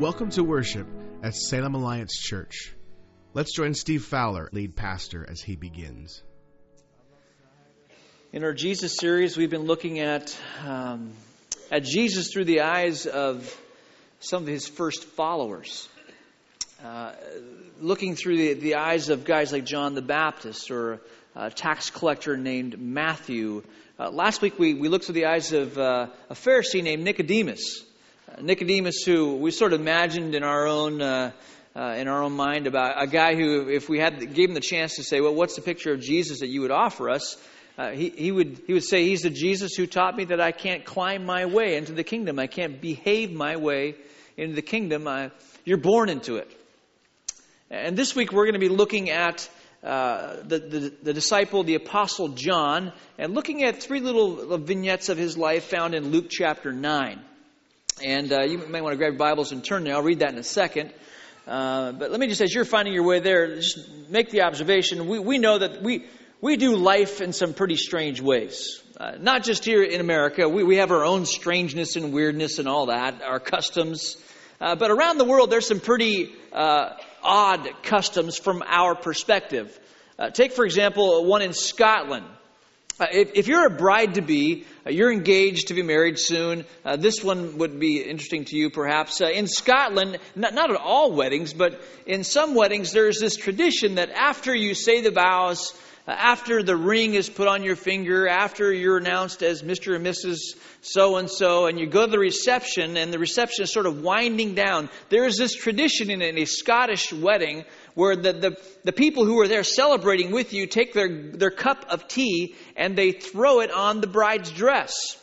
Welcome to worship at Salem Alliance Church. Let's join Steve Fowler, lead pastor, as he begins. In our Jesus series, we've been looking at um, at Jesus through the eyes of some of his first followers, uh, looking through the, the eyes of guys like John the Baptist or a tax collector named Matthew. Uh, last week, we, we looked through the eyes of uh, a Pharisee named Nicodemus. Nicodemus, who we sort of imagined in our own uh, uh, in our own mind about a guy who, if we had gave him the chance to say, "Well, what's the picture of Jesus that you would offer us?" Uh, he, he would he would say, "He's the Jesus who taught me that I can't climb my way into the kingdom. I can't behave my way into the kingdom. I, you're born into it." And this week we're going to be looking at uh, the, the, the, disciple, the apostle John, and looking at three little vignettes of his life found in Luke chapter 9. And uh, you may want to grab your Bibles and turn there. I'll read that in a second. Uh, but let me just, as you're finding your way there, just make the observation. We, we know that we, we do life in some pretty strange ways. Uh, not just here in America. We, we have our own strangeness and weirdness and all that, our customs. Uh, but around the world, there's some pretty uh, odd customs from our perspective. Uh, take, for example, one in Scotland. Uh, if, if, you're a bride to be, uh, you're engaged to be married soon. Uh, this one would be interesting to you, perhaps. Uh, in Scotland, not, not, at all weddings, but in some weddings, there's this tradition that after you say the vows, uh, after the ring is put on your finger, after you're announced as Mr. and Mrs. So and so, and you go to the reception, and the reception is sort of winding down, there is this tradition in a Scottish wedding where the, the, the people who are there celebrating with you take their, their cup of tea and they throw it on the bride's dress.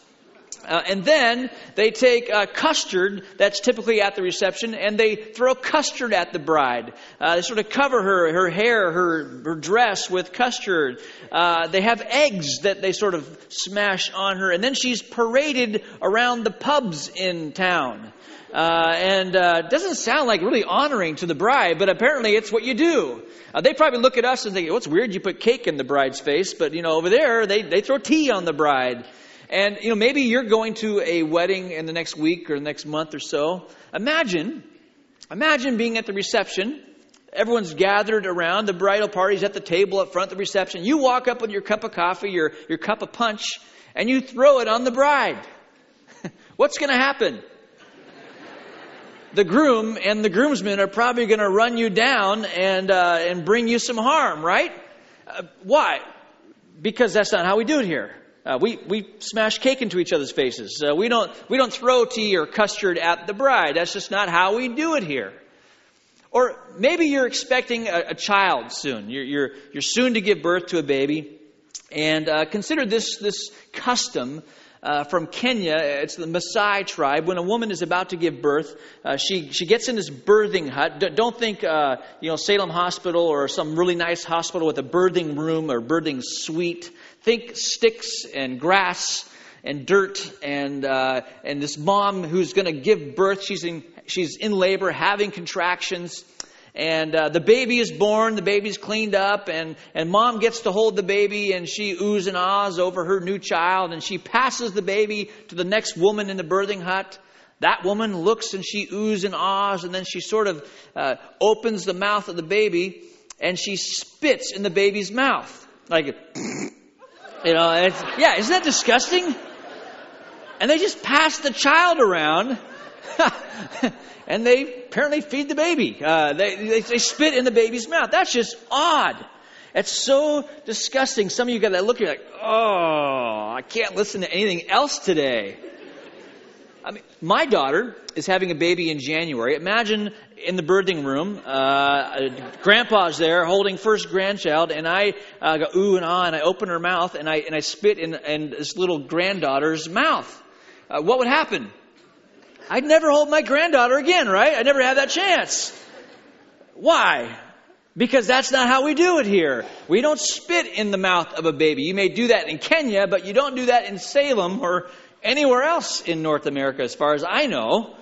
Uh, and then they take uh, custard that's typically at the reception and they throw custard at the bride. Uh, they sort of cover her, her hair, her, her dress with custard. Uh, they have eggs that they sort of smash on her. And then she's paraded around the pubs in town. Uh, and uh, doesn't sound like really honoring to the bride, but apparently it's what you do. Uh, they probably look at us and think, "What's weird? You put cake in the bride's face, but you know over there they they throw tea on the bride." And you know maybe you're going to a wedding in the next week or the next month or so. Imagine, imagine being at the reception. Everyone's gathered around. The bridal party's at the table up front, the reception. You walk up with your cup of coffee, your, your cup of punch, and you throw it on the bride. What's going to happen? The groom and the groomsmen are probably going to run you down and, uh, and bring you some harm, right? Uh, why? Because that's not how we do it here. Uh, we, we smash cake into each other's faces. Uh, we, don't, we don't throw tea or custard at the bride. That's just not how we do it here. Or maybe you're expecting a, a child soon. You're, you're, you're soon to give birth to a baby. And uh, consider this, this custom uh, from Kenya. It's the Maasai tribe. When a woman is about to give birth, uh, she, she gets in this birthing hut. D- don't think, uh, you know, Salem Hospital or some really nice hospital with a birthing room or birthing suite. Think sticks and grass and dirt and, uh, and this mom who's going to give birth. She's in, she's in labor, having contractions and uh, the baby is born, the baby's cleaned up, and, and mom gets to hold the baby, and she oohs and ahs over her new child, and she passes the baby to the next woman in the birthing hut. That woman looks and she oohs and ahs, and then she sort of uh, opens the mouth of the baby, and she spits in the baby's mouth. Like, you know, yeah, isn't that disgusting? And they just pass the child around. and they apparently feed the baby. Uh, they, they, they, spit in the baby's mouth. That's just odd. It's so disgusting. Some of you got that look, you're like, oh, I can't listen to anything else today. I mean, my daughter is having a baby in January. Imagine in the birthing room, uh, grandpa's there holding first grandchild, and I uh, go ooh and ah, and I open her mouth, and I and I spit in, in this little granddaughter's mouth. Uh, what would happen? I'd never hold my granddaughter again, right? I never had that chance. Why? Because that's not how we do it here. We don't spit in the mouth of a baby. You may do that in Kenya, but you don't do that in Salem or anywhere else in North America, as far as I know.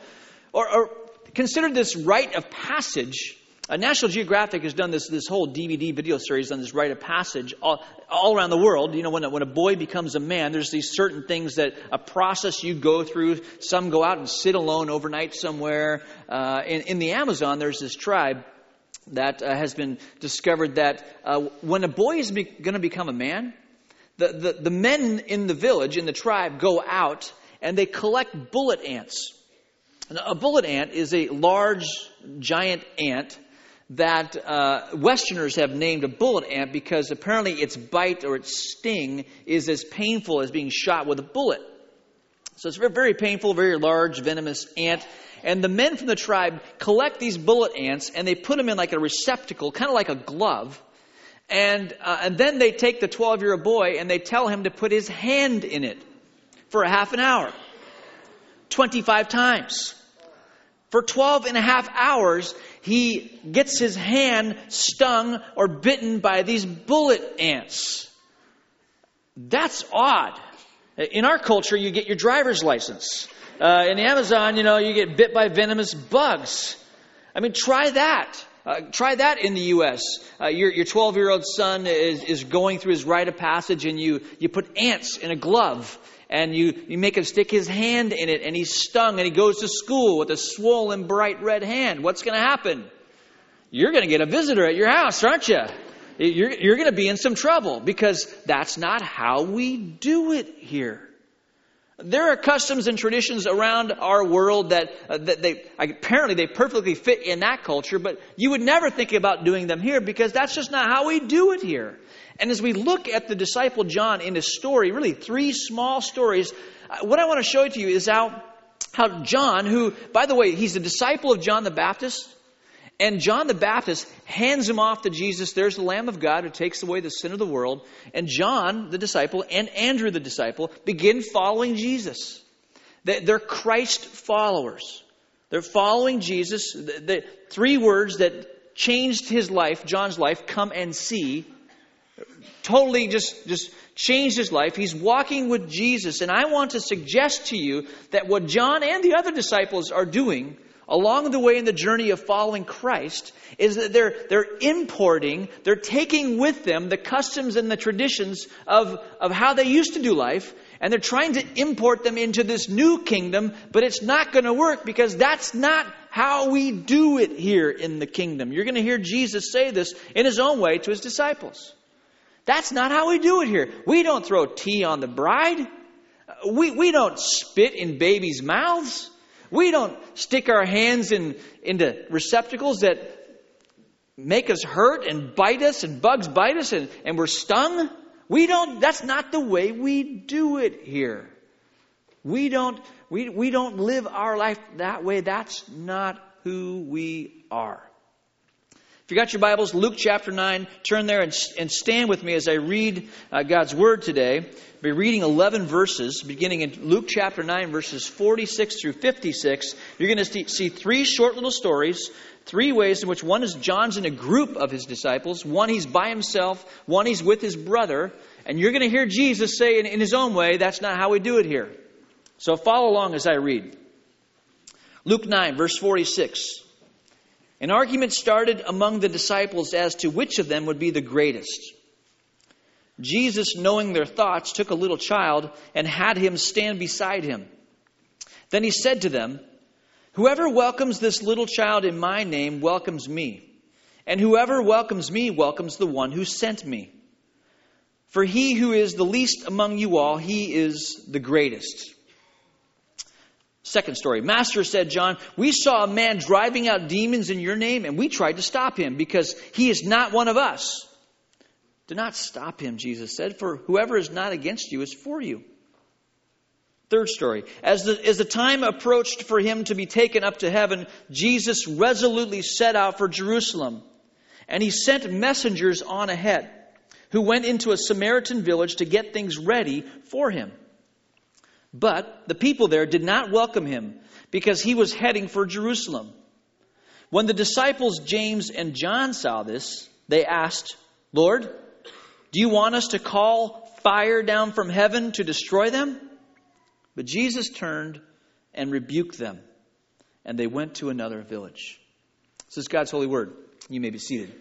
Or, or consider this rite of passage Uh, National Geographic has done this, this whole DVD video series on this rite of passage all, all around the world. You know, when a, when a boy becomes a man, there's these certain things that a process you go through. Some go out and sit alone overnight somewhere. Uh, in, in the Amazon, there's this tribe that uh, has been discovered that uh, when a boy is be- going to become a man, the, the, the men in the village, in the tribe, go out and they collect bullet ants. A bullet ant is a large, giant ant that uh, Westerners have named a bullet ant because apparently its bite or its sting is as painful as being shot with a bullet. So it's very, very painful, very large, venomous ant. And the men from the tribe collect these bullet ants and they put them in like a receptacle, kind of like a glove. And, uh, and then they take the 12 year old boy and they tell him to put his hand in it for a half an hour. 25 times. For 12 and a half hours, he gets his hand stung or bitten by these bullet ants. That's odd. In our culture, you get your driver's license. Uh, in the Amazon, you know, you get bit by venomous bugs. I mean, try that. Uh, try that in the U.S. Uh, your, your 12 year old son is, is going through his rite of passage, and you, you put ants in a glove, and you, you make him stick his hand in it, and he's stung, and he goes to school with a swollen, bright red hand. What's going to happen? You're going to get a visitor at your house, aren't you? You're, you're going to be in some trouble because that's not how we do it here. There are customs and traditions around our world that, uh, that they apparently they perfectly fit in that culture, but you would never think about doing them here because that's just not how we do it here. And as we look at the disciple John in his story, really three small stories, uh, what I want to show to you is how how John, who by the way, he's a disciple of John the Baptist, and John the Baptist hands him off to Jesus. There's the Lamb of God who takes away the sin of the world. And John, the disciple, and Andrew, the disciple, begin following Jesus. They're Christ followers. They're following Jesus. The three words that changed his life, John's life, come and see, totally just, just changed his life. He's walking with Jesus. And I want to suggest to you that what John and the other disciples are doing along the way in the journey of following Christ is that they're, they're importing, they're taking with them the customs and the traditions of, of how they used to do life, and they're trying to import them into this new kingdom, but it's not going to work because that's not how we do it here in the kingdom. You're going to hear Jesus say this in his own way to his disciples. That's not how we do it here. We don't throw tea on the bride. We, we don't spit in babies' mouths. We don't stick our hands in, into receptacles that make us hurt and bite us and bugs bite us and, and we're stung. We don't, that's not the way we do it here. We don't, we, we don't live our life that way. That's not who we are. If you got your Bibles, Luke chapter 9, turn there and, and stand with me as I read uh, God's Word today be reading 11 verses, beginning in Luke chapter 9, verses 46 through 56. You're going to see three short little stories, three ways in which one is John's in a group of his disciples, one he's by himself, one he's with his brother, and you're going to hear Jesus say in, in his own way, that's not how we do it here. So follow along as I read. Luke 9, verse 46. An argument started among the disciples as to which of them would be the greatest. Jesus, knowing their thoughts, took a little child and had him stand beside him. Then he said to them, Whoever welcomes this little child in my name welcomes me, and whoever welcomes me welcomes the one who sent me. For he who is the least among you all, he is the greatest. Second story. Master said, John, we saw a man driving out demons in your name, and we tried to stop him because he is not one of us. Do not stop him, Jesus said, for whoever is not against you is for you. Third story. As the, as the time approached for him to be taken up to heaven, Jesus resolutely set out for Jerusalem. And he sent messengers on ahead who went into a Samaritan village to get things ready for him. But the people there did not welcome him because he was heading for Jerusalem. When the disciples James and John saw this, they asked, Lord, do you want us to call fire down from heaven to destroy them? But Jesus turned and rebuked them, and they went to another village. This is God's holy word. You may be seated.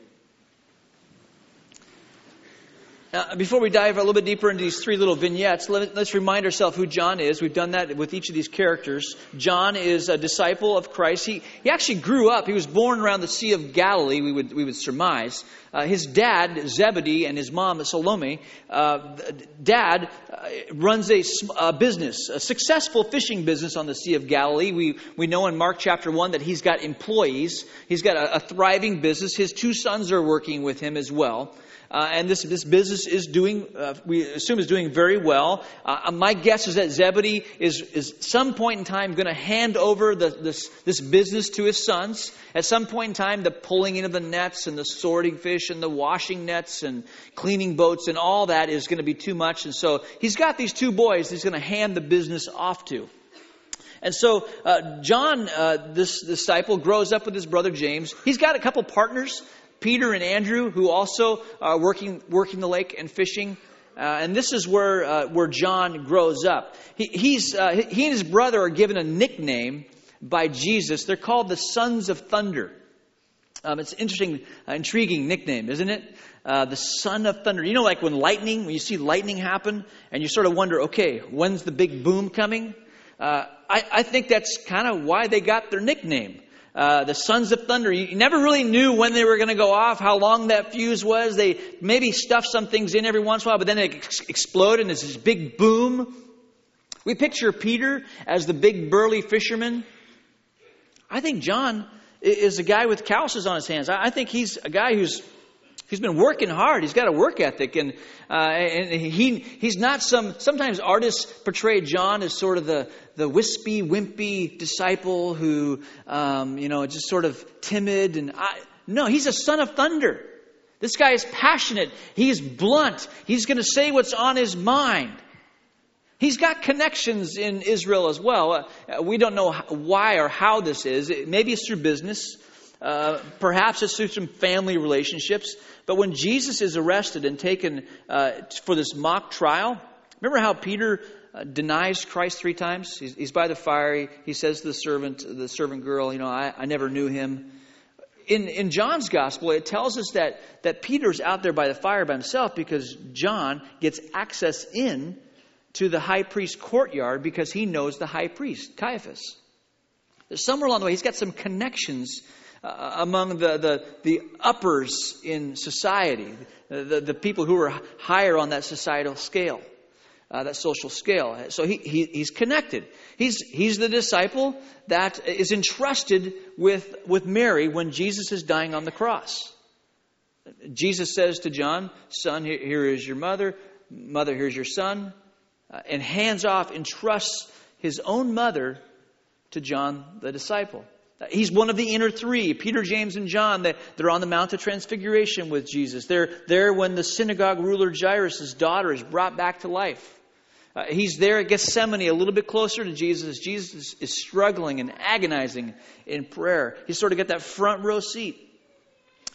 Uh, before we dive a little bit deeper into these three little vignettes, let, us remind ourselves who John is. We've done that with each of these characters. John is a disciple of Christ. He, he actually grew up, he was born around the Sea of Galilee, we would, we would surmise. Uh, his dad, Zebedee, and his mom, Salome, uh, dad uh, runs a, a, business, a successful fishing business on the Sea of Galilee. We, we know in Mark chapter 1 that he's got employees, he's got a, a thriving business. His two sons are working with him as well. Uh, and this, this business is doing, uh, we assume is doing very well. Uh, my guess is that Zebedee is, is some point in time going to hand over the, this, this business to his sons. At some point in time, the pulling in of the nets and the sorting fish and the washing nets and cleaning boats and all that is going to be too much. And so he's got these two boys he's going to hand the business off to. And so uh, John, uh, this disciple, grows up with his brother James. He's got a couple partners Peter and Andrew, who also are working, working the lake and fishing. Uh, and this is where, uh, where John grows up. He, he's, uh, he and his brother are given a nickname by Jesus. They're called the Sons of Thunder. Um, it's an interesting, uh, intriguing nickname, isn't it? Uh, the Son of Thunder. You know, like when lightning, when you see lightning happen, and you sort of wonder, okay, when's the big boom coming? Uh, I, I think that's kind of why they got their nickname. Uh, the sons of thunder. You never really knew when they were going to go off, how long that fuse was. They maybe stuffed some things in every once in a while, but then it ex- and there's this big boom. We picture Peter as the big burly fisherman. I think John is a guy with calluses on his hands. I think he's a guy who's He's been working hard. He's got a work ethic, and uh, and he he's not some. Sometimes artists portray John as sort of the the wispy, wimpy disciple who um, you know just sort of timid and I, no, he's a son of thunder. This guy is passionate. He's blunt. He's going to say what's on his mind. He's got connections in Israel as well. Uh, we don't know why or how this is. Maybe it's through business. Uh, perhaps it's through some family relationships. But when Jesus is arrested and taken uh, for this mock trial, remember how Peter uh, denies Christ three times? He's, he's, by the fire. He, he, says to the servant, the servant girl, you know, I, I never knew him. In, in John's gospel, it tells us that, that Peter's out there by the fire by himself because John gets access in to the high priest's courtyard because he knows the high priest, Caiaphas. Somewhere along the way, he's got some connections uh, among the, the, the uppers in society, the, the people who are higher on that societal scale. Uh, that social scale. So he, he, he's connected. He's, he's the disciple that is entrusted with, with Mary when Jesus is dying on the cross. Jesus says to John, Son, here, is your mother. Mother, here's your son. Uh, and hands off, entrusts his own mother to John the disciple. He's one of the inner three. Peter, James, and John, they're on the Mount of Transfiguration with Jesus. They're there when the synagogue ruler Jairus' daughter is brought back to life. Uh, he's there at Gethsemane, a little bit closer to Jesus. Jesus is struggling and agonizing in prayer. He's sort of got that front row seat.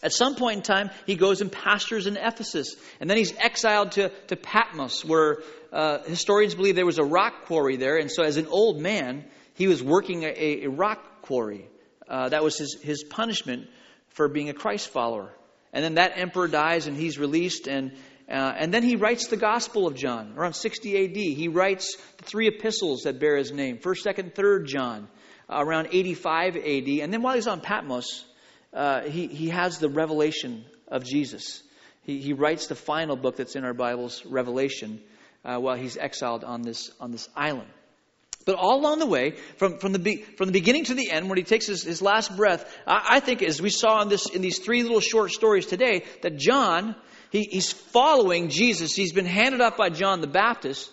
At some point in time, he goes and pastors in Ephesus. And then he's exiled to, to Patmos, where uh, historians believe there was a rock quarry there. And so, as an old man, he was working a, a rock quarry. Uh, that was his, his punishment for being a Christ follower. And then that emperor dies and he's released. And, uh, and then he writes the Gospel of John around 60 AD. He writes the three epistles that bear his name 1st, 2nd, 3rd John uh, around 85 AD. And then while he's on Patmos, uh, he, he has the revelation of Jesus. He, he writes the final book that's in our Bibles, Revelation, uh, while he's exiled on this, on this island. But all along the way, from, from, the, from the beginning to the end, when he takes his, his last breath, I, I, think, as we saw in, this, in these three little short stories today, that John, he, he's following Jesus. He's been handed up by John the Baptist.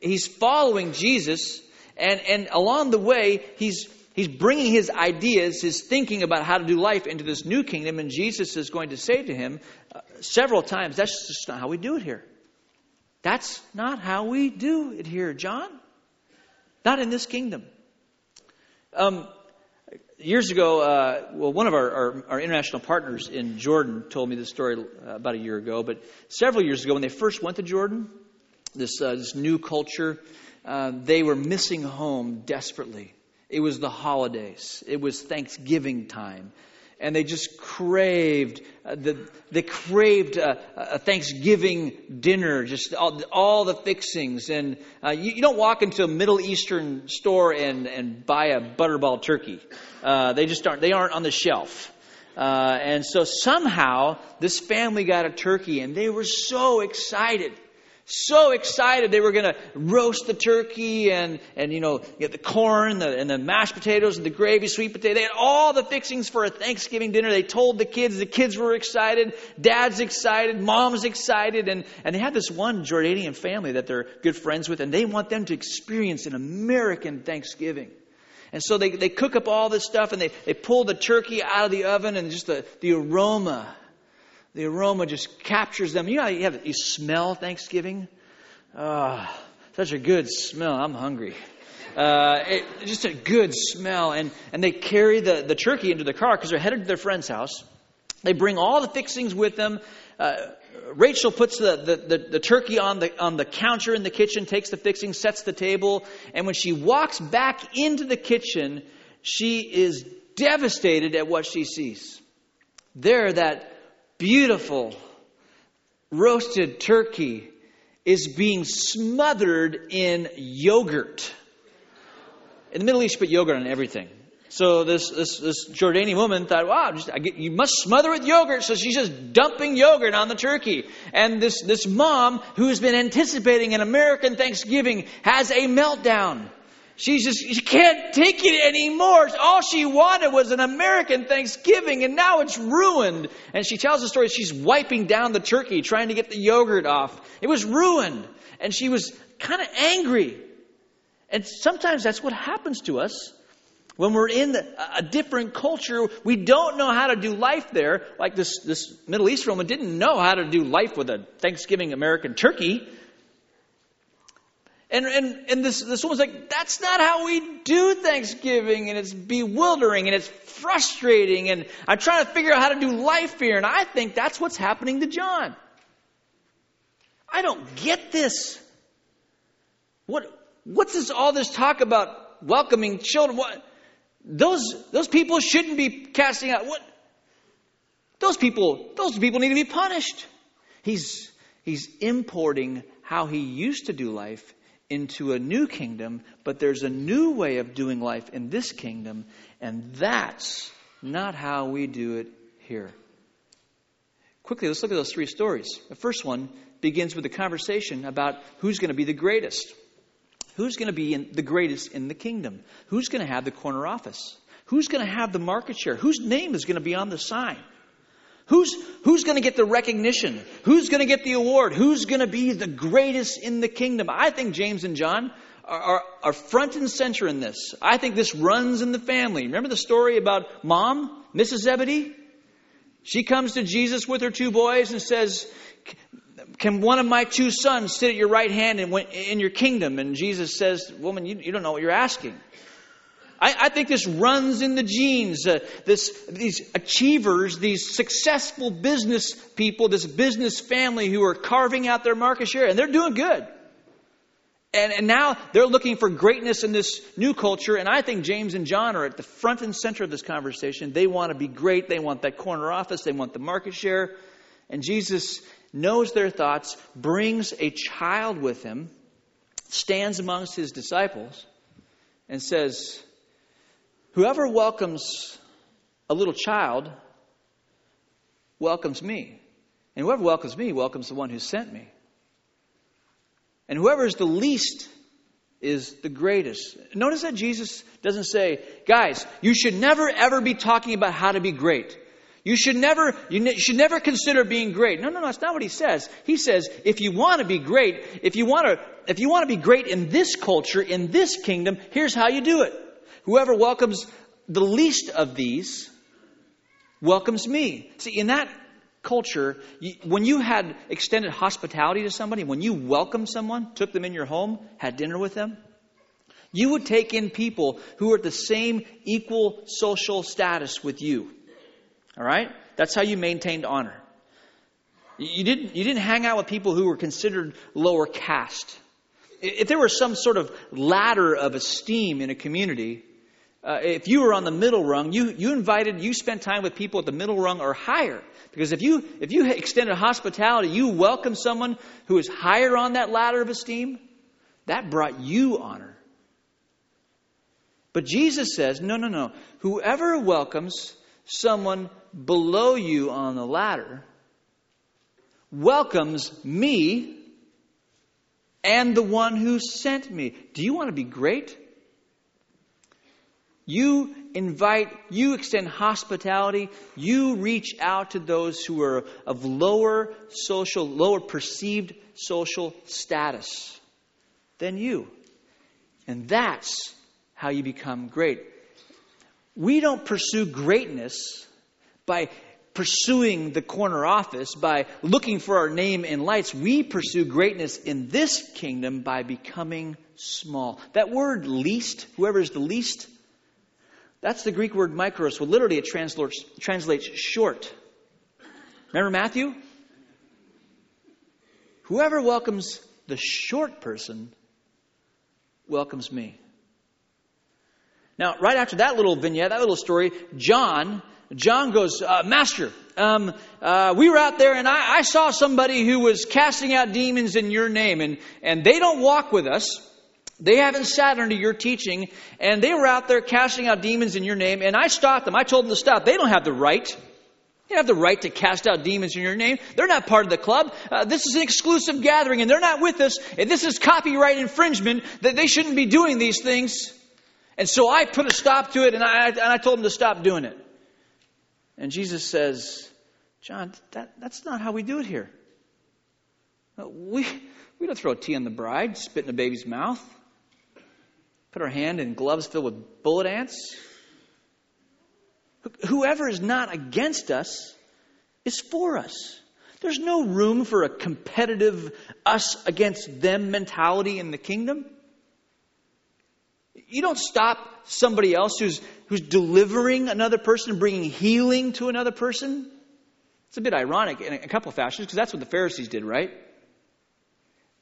He's following Jesus, and, and along the way, he's, he's bringing his ideas, his thinking about how to do life into this new kingdom, and Jesus is going to say to him uh, several times, That's just not how we do it here. That's not how we do it here, John. Not in this kingdom. Um, years ago, uh, well, one of our, our, our, international partners in Jordan told me this story uh, about a year ago. But several years ago, when they first went to Jordan, this, uh, this new culture, uh, they were missing home desperately. It was the holidays, it was Thanksgiving time. And they just craved uh, the, they craved a, a, Thanksgiving dinner, just all, all the fixings. And uh, you, you, don't walk into a Middle Eastern store and, and buy a butterball turkey. Uh, they just aren't. They aren't on the shelf. Uh, and so somehow this family got a turkey, and they were so excited so excited they were going to roast the turkey and, and you know, get the corn the, and the mashed potatoes and the gravy, sweet potato. They had all the fixings for a Thanksgiving dinner. They told the kids. The kids were excited. Dad's excited. Mom's excited. And, and they had this one Jordanian family that they're good friends with, and they want them to experience an American Thanksgiving. And so they, they cook up all this stuff and they, they pull the turkey out of the oven and just the, the aroma the aroma just captures them. You know you, have, you smell Thanksgiving? Ah, oh, such a good smell. I'm hungry. Uh, it, just a good smell. And, and they carry the, the turkey into the car because they're headed to their friend's house. They bring all the fixings with them. Uh, Rachel puts the, the, the, the, turkey on the, on the counter in the kitchen, takes the fixings, sets the table, and when she walks back into the kitchen, she is devastated at what she sees. There, that beautiful roasted turkey is being smothered in yogurt. In the Middle East, you put yogurt on everything. So this, this, this Jordanian woman thought, wow, just, get, you must smother with yogurt. So she's just dumping yogurt on the turkey. And this, this mom, who has been anticipating an American Thanksgiving, has a meltdown. She's just, she can't take it anymore. All she wanted was an American Thanksgiving, and now it's ruined. And she tells the story she's wiping down the turkey, trying to get the yogurt off. It was ruined. And she was kind of angry. And sometimes that's what happens to us when we're in a different culture. We don't know how to do life there. Like this, this Middle East woman didn't know how to do life with a Thanksgiving American turkey. And, and, and this, this woman's like, that's not how we do Thanksgiving. And it's bewildering and it's frustrating. And I'm trying to figure out how to do life here. And I think that's what's happening to John. I don't get this. What, what's this, all this talk about welcoming children? What, those, those people shouldn't be casting out. What? Those people, those people need to be punished. He's, he's importing how he used to do life into a new kingdom, but there's a new way of doing life in this kingdom, and that's not how we do it here. Quickly, let's look at those three stories. The first one begins with a conversation about who's going to be the greatest. Who's going to be the greatest in the kingdom? Who's going to have the corner office? Who's going to have the market share? Whose name is going to be on the sign? Who's, who's going to get the recognition? Who's going to get the award? Who's going to be the greatest in the kingdom? I think James and John are, are, are, front and center in this. I think this runs in the family. Remember the story about mom, Mrs. Zebedee? She comes to Jesus with her two boys and says, Can one of my two sons sit at your right hand in, in your kingdom? And Jesus says, Woman, you, you don't know what you're asking. I, I think this runs in the genes. Uh, this, these achievers, these successful business people, this business family who are carving out their market share, and they're doing good. And, and now they're looking for greatness in this new culture, and I think James and John are at the front and center of this conversation. They want to be great, they want that corner office, they want the market share. And Jesus knows their thoughts, brings a child with him, stands amongst his disciples, and says, Whoever welcomes a little child welcomes me. And whoever welcomes me welcomes the one who sent me. And whoever is the least is the greatest. Notice that Jesus doesn't say, guys, you should never ever be talking about how to be great. You should never, you should never consider being great. No, no, no, that's not what he says. He says, if you want to be great, if you want to, if you want to be great in this culture, in this kingdom, here's how you do it. Whoever welcomes the least of these welcomes me. See, in that culture, when you had extended hospitality to somebody, when you welcomed someone, took them in your home, had dinner with them, you would take in people who were at the same equal social status with you. All right? That's how you maintained honor. You didn't, you didn't hang out with people who were considered lower caste. If there was some sort of ladder of esteem in a community, uh, if you were on the middle rung, you, you invited, you spent time with people at the middle rung or higher. Because if you, if you extended hospitality, you welcome someone who is higher on that ladder of esteem, that brought you honor. But Jesus says, no, no, no. Whoever welcomes someone below you on the ladder welcomes me and the one who sent me. Do you want to be great? You invite, you extend hospitality, you reach out to those who are of lower social, lower perceived social status than you. And that's how you become great. We don't pursue greatness by pursuing the corner office, by looking for our name in lights. We pursue greatness in this kingdom by becoming small. That word least, whoever is the least, that's the Greek word mikros. Well, literally, it translates, translates short. Remember Matthew? Whoever welcomes the short person welcomes me. Now, right after that little vignette, that little story, John, John goes, uh, Master, um, uh, we were out there and I, I saw somebody who was casting out demons in your name, and, and they don't walk with us. They haven't sat under your teaching, and they were out there casting out demons in your name, and I stopped them. I told them to stop. They don't have the right. They don't have the right to cast out demons in your name. They're not part of the club. Uh, this is an exclusive gathering, and they're not with us. And this is copyright infringement that they shouldn't be doing these things. And so I put a stop to it, and I, and I told them to stop doing it. And Jesus says, John, that, that's not how we do it here. Uh, we, we don't throw tea on the bride, spit in a baby's mouth. Put our hand in gloves filled with bullet ants? Whoever is not against us is for us. There's no room for a competitive us against them mentality in the kingdom. You don't stop somebody else who's, who's delivering another person, bringing healing to another person. It's a bit ironic in a couple of fashions because that's what the Pharisees did, right?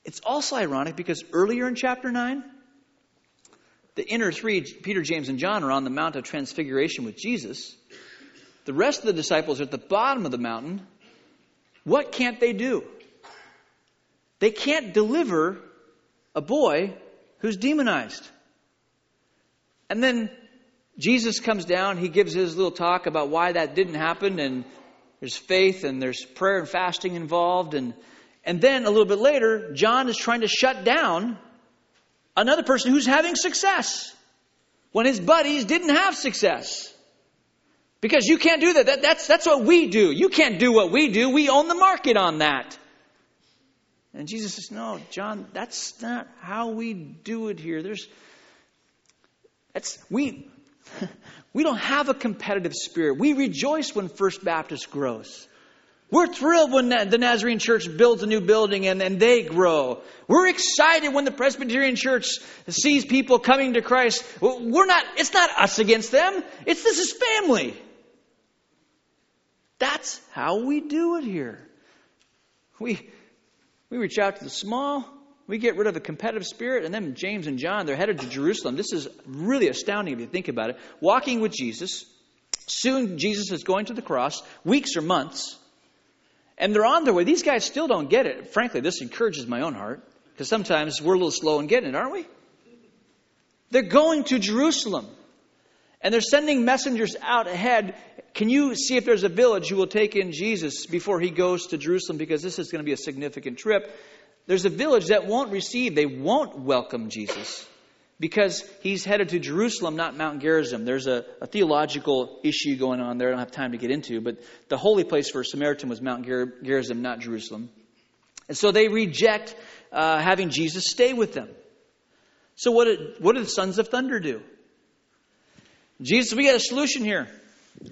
It's also ironic because earlier in chapter 9, the inner three, Peter, James, and John, are on the Mount of Transfiguration with Jesus. The rest of the disciples are at the bottom of the mountain. What can't they do? They can't deliver a boy who's demonized. And then Jesus comes down, he gives his little talk about why that didn't happen, and there's faith and there's prayer and fasting involved. And, and then a little bit later, John is trying to shut down another person who's having success when his buddies didn't have success. Because you can't do that. that. that's, that's what we do. You can't do what we do. We own the market on that. And Jesus says, No, John, that's not how we do it here. There's that's we we don't have a competitive spirit. We rejoice when First Baptist grows. We're thrilled when the Nazarene Church builds a new building and, and they grow. We're excited when the Presbyterian Church sees people coming to Christ. We're not, it's not us against them. It's this is family. That's how we do it here. We, we reach out to the small, we get rid of a competitive spirit, and then James and John, they're headed to Jerusalem. This is really astounding if you think about it. Walking with Jesus. Soon Jesus is going to the cross, weeks or months. And they're on their way. These guys still don't get it. Frankly, this encourages my own heart because sometimes we're a little slow in getting it, aren't we? They're going to Jerusalem and they're sending messengers out ahead. Can you see if there's a village who will take in Jesus before he goes to Jerusalem because this is going to be a significant trip? There's a village that won't receive, they won't welcome Jesus because he's headed to Jerusalem, not Mount Gerizim. There's a, a, theological issue going on there I don't have time to get into, but the holy place for a Samaritan was Mount Ger- Gerizim, not Jerusalem. And so they reject uh, having Jesus stay with them. So what did, what did the sons of thunder do? Jesus, we got a solution here.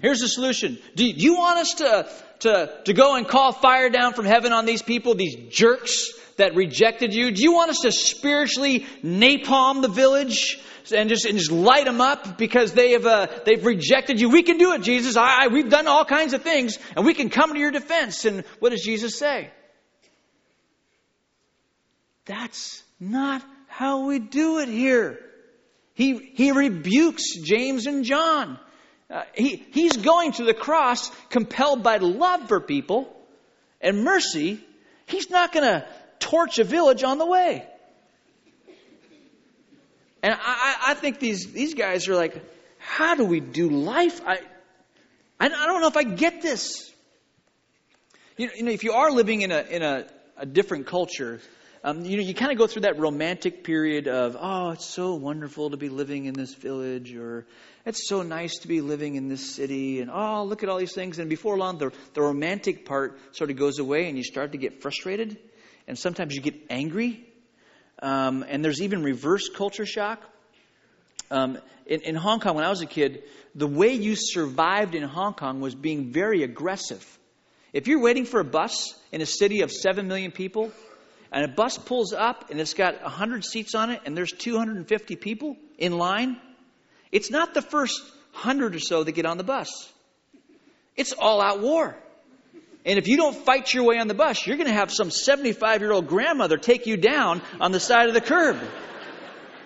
Here's the solution. Do you want us to, to, to go and call fire down from heaven on these people, these jerks? That rejected you? Do you want us to spiritually napalm the village and just, and just light them up because they have, uh, they've rejected you? We can do it, Jesus. I, I, we've done all kinds of things and we can come to your defense. And what does Jesus say? That's not how we do it here. He, he rebukes James and John. Uh, he, he's going to the cross compelled by love for people and mercy. He's not going to torch a village on the way. And I, I think these, these guys are like, how do we do life? I, I, don't know if I get this. You know, if you are living in a, in a, a different culture, um, you know, you kind of go through that romantic period of, oh, it's so wonderful to be living in this village, or it's so nice to be living in this city, and oh, look at all these things. And before long, the, the romantic part sort of goes away, and you start to get frustrated, and sometimes you get angry. Um, and there's even reverse culture shock. Um, in, in Hong Kong, when I was a kid, the way you survived in Hong Kong was being very aggressive. If you're waiting for a bus in a city of 7 million people, and a bus pulls up and it's got 100 seats on it and there's 250 people in line, it's not the first 100 or so that get on the bus. It's all out war. And if you don't fight your way on the bus, you're going to have some 75 year old grandmother take you down on the side of the curb.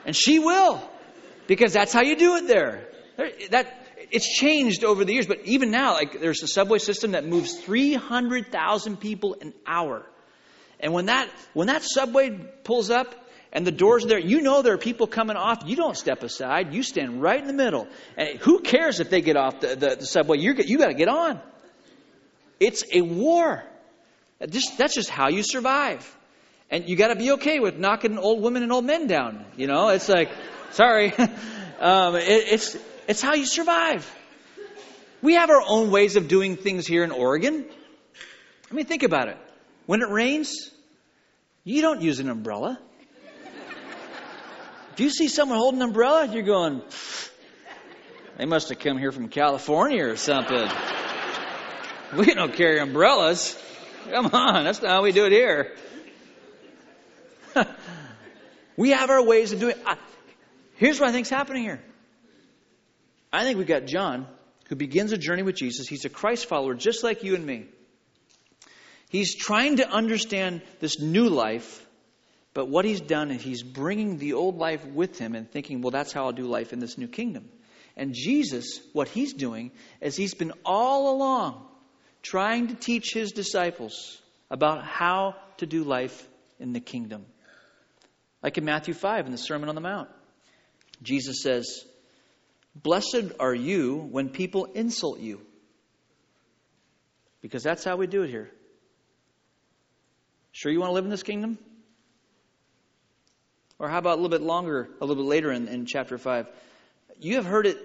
And she will, because that's how you do it there. That, it's changed over the years, but even now, like there's a subway system that moves 300,000 people an hour. And when that, when that subway pulls up and the doors are there, you know there are people coming off. You don't step aside. You stand right in the middle. And who cares if they get off the, the, the subway? You're, you got to get on. It's a war. That's just how you survive. And you got to be okay with knocking old women and old men down. You know, it's like, sorry. um, it, it's, it's how you survive. We have our own ways of doing things here in Oregon. I mean, think about it. When it rains, you don't use an umbrella. If you see someone holding an umbrella, you're going, they must have come here from California or something. We don't carry umbrellas. Come on, that's not how we do it here. we have our ways of doing it. Here's what I think's happening here. I think we've got John, who begins a journey with Jesus. He's a Christ follower just like you and me. He's trying to understand this new life, but what he's done is he's bringing the old life with him and thinking, well, that's how I'll do life in this new kingdom. And Jesus, what he's doing is he's been all along trying to teach his disciples about how to do life in the kingdom. Like in Matthew 5 in the Sermon on the Mount, Jesus says, Blessed are you when people insult you. Because that's how we do it here. Sure, you want to live in this kingdom? Or how about a little bit longer, a little bit later in, in chapter 5? You have heard it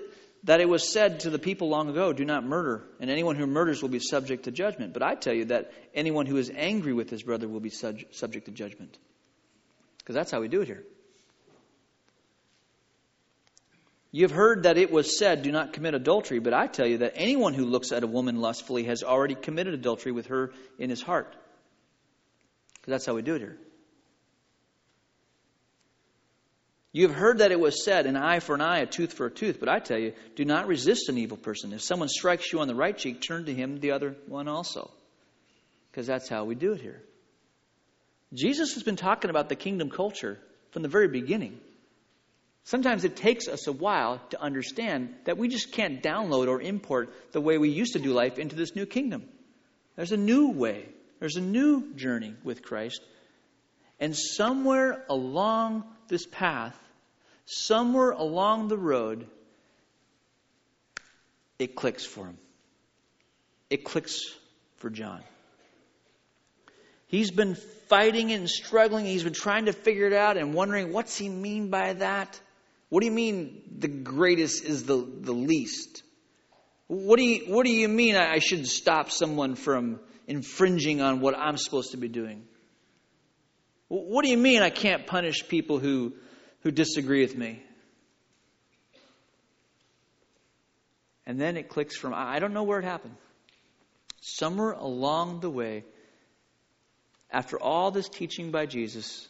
that it was said to the people long ago, Do not murder, and anyone who murders will be subject to judgment. But I tell you that anyone who is angry with his brother will be subject to judgment. Because that's how we do it here. You have heard that it was said, Do not commit adultery, but I tell you that anyone who looks at a woman lustfully has already committed adultery with her in his heart. Because that's how we do it here. You have heard that it was said, an eye for an eye, a tooth for a tooth. But I tell you, do not resist an evil person. If someone strikes you on the right cheek, turn to him the other one also. Because that's how we do it here. Jesus has been talking about the kingdom culture from the very beginning. Sometimes it takes us a while to understand that we just can't download or import the way we used to do life into this new kingdom. There's a new way. There's a new journey with Christ. And somewhere along this path, somewhere along the road, it clicks for him. It clicks for John. He's been fighting and struggling. He's been trying to figure it out and wondering what's he mean by that? What do you mean the greatest is the, the least? What do you, what do you mean I should stop someone from infringing on what I'm supposed to be doing? What do you mean I can't punish people who, who disagree with me? And then it clicks from, I don't know where it happened. Somewhere along the way, after all this teaching by Jesus,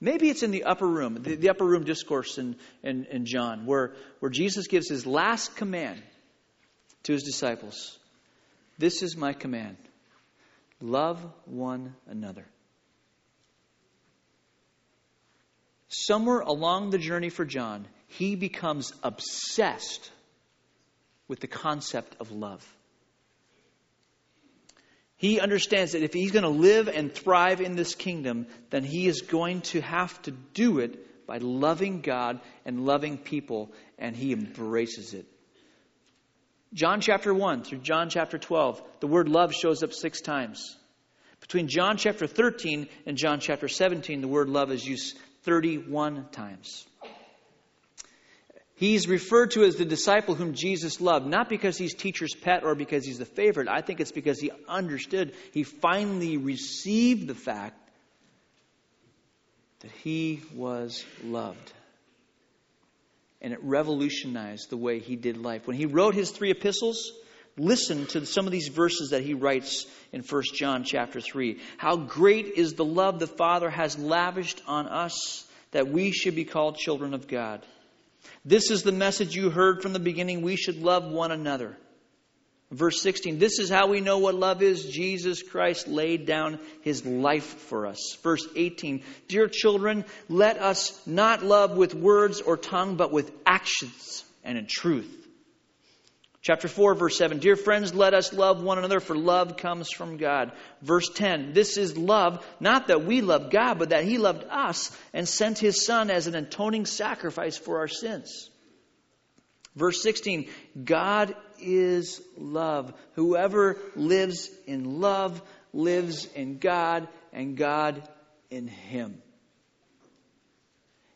maybe it's in the upper room, the, the upper room discourse in, in, in John, where, where Jesus gives his last command to his disciples This is my command Love one another. Somewhere along the journey for John, he becomes obsessed with the concept of love. He understands that if he's going to live and thrive in this kingdom, then he is going to have to do it by loving God and loving people, and he embraces it. John chapter 1 through John chapter 12, the word love shows up six times. Between John chapter 13 and John chapter 17, the word love is used 31 times. He's referred to as the disciple whom Jesus loved, not because he's teacher's pet or because he's the favorite. I think it's because he understood, he finally received the fact that he was loved. And it revolutionized the way he did life. When he wrote his three epistles, listen to some of these verses that he writes in 1 John chapter 3. How great is the love the Father has lavished on us that we should be called children of God. This is the message you heard from the beginning. We should love one another. Verse 16, this is how we know what love is. Jesus Christ laid down his life for us. Verse 18, dear children, let us not love with words or tongue, but with actions and in truth. Chapter 4, verse 7 Dear friends, let us love one another, for love comes from God. Verse 10 This is love, not that we love God, but that He loved us and sent His Son as an atoning sacrifice for our sins. Verse 16 God is love. Whoever lives in love lives in God, and God in Him.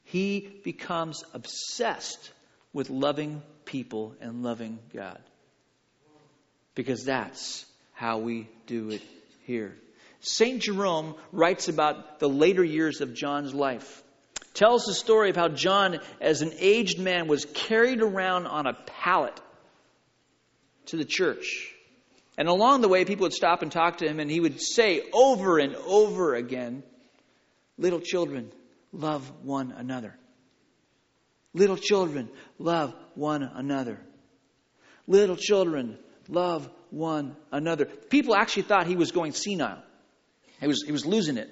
He becomes obsessed with loving people and loving God. Because that's how we do it here. St. Jerome writes about the later years of John's life. Tells the story of how John, as an aged man, was carried around on a pallet to the church. And along the way, people would stop and talk to him, and he would say over and over again, Little children, love one another. Little children, love one another. Little children, love one another. People actually thought he was going senile. He was, he was losing it.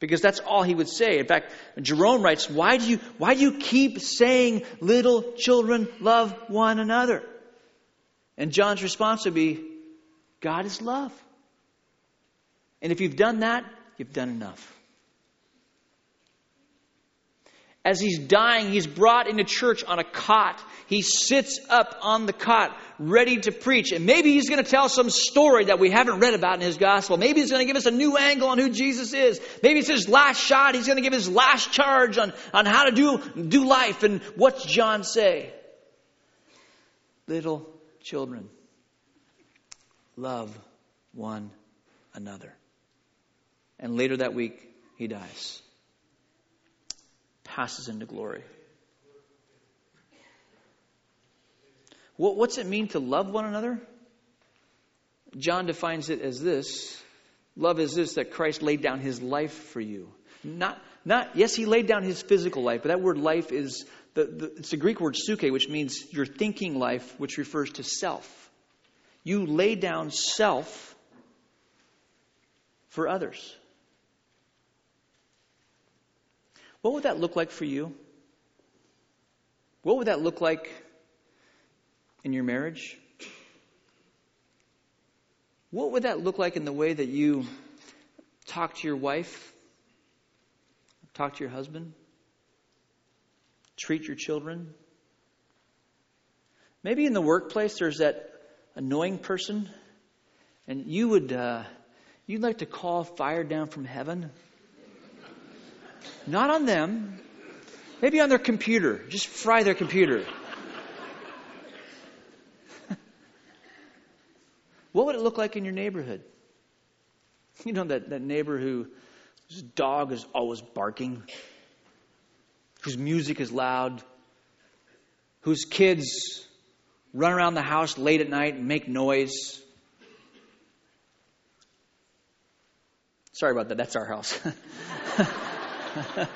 Because that's all he would say. In fact, Jerome writes, why do you, why do you keep saying little children love one another? And John's response would be, God is love. And if you've done that, you've done enough. As he's dying, he's brought into church on a cot. He sits up on the cot, ready to preach. And maybe he's going to tell some story that we haven't read about in his gospel. Maybe he's going to give us a new angle on who Jesus is. Maybe it's his last shot. He's going to give his last charge on, on how to do, do life. And what's John say? Little children, love one another. And later that week, he dies passes into glory. What's it mean to love one another? John defines it as this love is this that Christ laid down his life for you. Not, not yes, he laid down his physical life, but that word life is the, the, it's the Greek word psuche, which means your thinking life, which refers to self. You lay down self for others. What would that look like for you? What would that look like in your marriage? What would that look like in the way that you talk to your wife, talk to your husband, treat your children? Maybe in the workplace there's that annoying person, and you would uh, you'd like to call fire down from heaven not on them. Maybe on their computer. Just fry their computer. what would it look like in your neighborhood? You know that, that neighbor who whose dog is always barking, whose music is loud, whose kids run around the house late at night and make noise. Sorry about that, that's our house.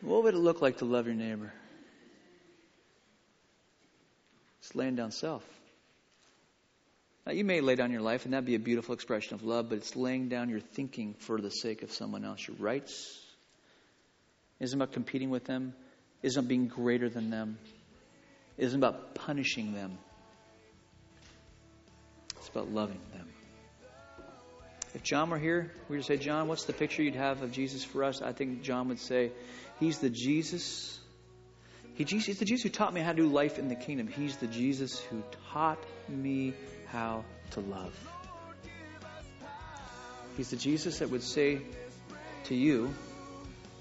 what would it look like to love your neighbor? It's laying down self. Now, you may lay down your life, and that'd be a beautiful expression of love, but it's laying down your thinking for the sake of someone else, your rights, isn't about competing with them. It isn't about being greater than them. It isn't about punishing them. It's about loving them. If John were here, we would say, John, what's the picture you'd have of Jesus for us? I think John would say, He's the Jesus. He, he's the Jesus who taught me how to do life in the kingdom. He's the Jesus who taught me how to love. He's the Jesus that would say to you,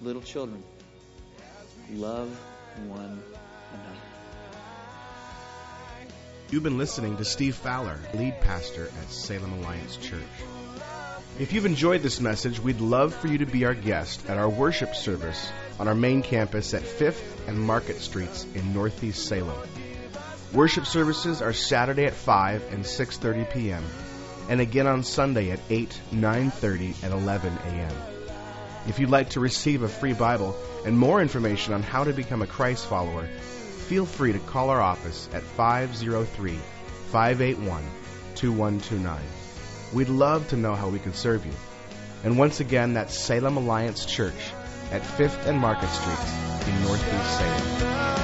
little children, love one another. You've been listening to Steve Fowler, lead pastor at Salem Alliance Church. If you've enjoyed this message, we'd love for you to be our guest at our worship service on our main campus at 5th and Market Streets in Northeast Salem. Worship services are Saturday at 5 and 6:30 p.m. and again on Sunday at 8, 9:30 and 11 a.m. If you'd like to receive a free Bible and more information on how to become a Christ follower, feel free to call our office at 503 581 2129. We'd love to know how we can serve you. And once again, that's Salem Alliance Church at 5th and Market Streets in Northeast Salem.